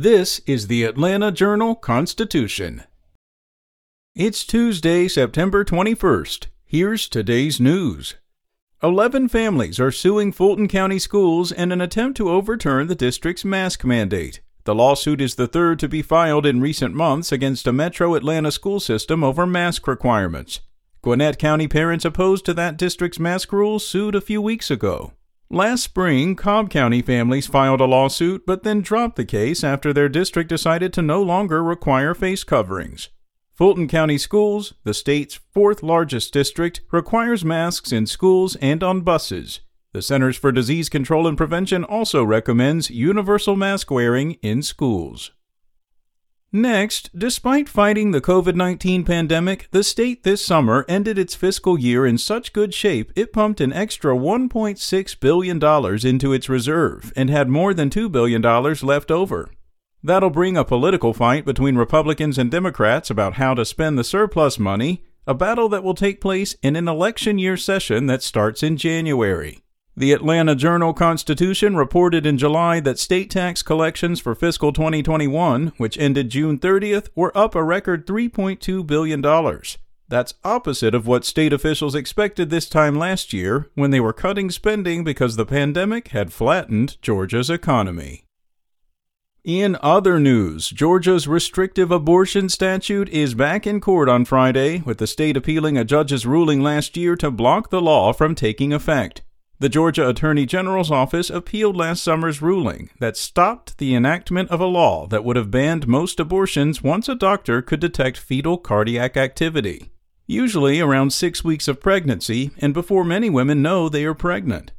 This is the Atlanta Journal Constitution. It's Tuesday, September 21st. Here's today's news. Eleven families are suing Fulton County Schools in an attempt to overturn the district's mask mandate. The lawsuit is the third to be filed in recent months against a metro Atlanta school system over mask requirements. Gwinnett County parents opposed to that district's mask rules sued a few weeks ago. Last spring, Cobb County families filed a lawsuit but then dropped the case after their district decided to no longer require face coverings. Fulton County Schools, the state's fourth largest district, requires masks in schools and on buses. The Centers for Disease Control and Prevention also recommends universal mask wearing in schools. Next, despite fighting the COVID 19 pandemic, the state this summer ended its fiscal year in such good shape it pumped an extra $1.6 billion into its reserve and had more than $2 billion left over. That'll bring a political fight between Republicans and Democrats about how to spend the surplus money, a battle that will take place in an election year session that starts in January. The Atlanta Journal Constitution reported in July that state tax collections for fiscal 2021, which ended June 30th, were up a record $3.2 billion. That's opposite of what state officials expected this time last year when they were cutting spending because the pandemic had flattened Georgia's economy. In other news, Georgia's restrictive abortion statute is back in court on Friday, with the state appealing a judge's ruling last year to block the law from taking effect. The Georgia Attorney General's office appealed last summer's ruling that stopped the enactment of a law that would have banned most abortions once a doctor could detect fetal cardiac activity, usually around six weeks of pregnancy and before many women know they are pregnant.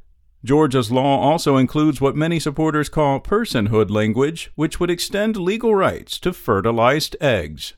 Georgia's law also includes what many supporters call personhood language, which would extend legal rights to fertilized eggs.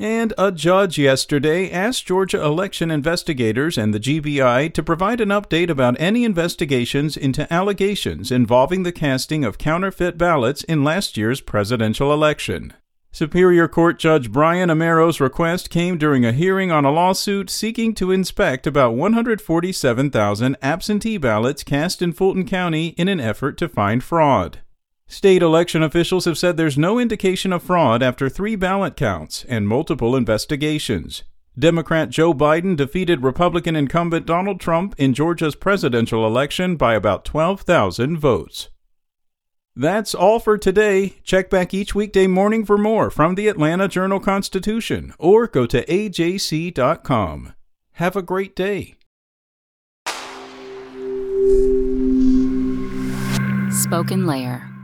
And a judge yesterday asked Georgia election investigators and the GBI to provide an update about any investigations into allegations involving the casting of counterfeit ballots in last year's presidential election. Superior Court Judge Brian Amero's request came during a hearing on a lawsuit seeking to inspect about 147,000 absentee ballots cast in Fulton County in an effort to find fraud. State election officials have said there's no indication of fraud after three ballot counts and multiple investigations. Democrat Joe Biden defeated Republican incumbent Donald Trump in Georgia's presidential election by about 12,000 votes. That's all for today. Check back each weekday morning for more from the Atlanta Journal Constitution or go to ajc.com. Have a great day. SpokenLayer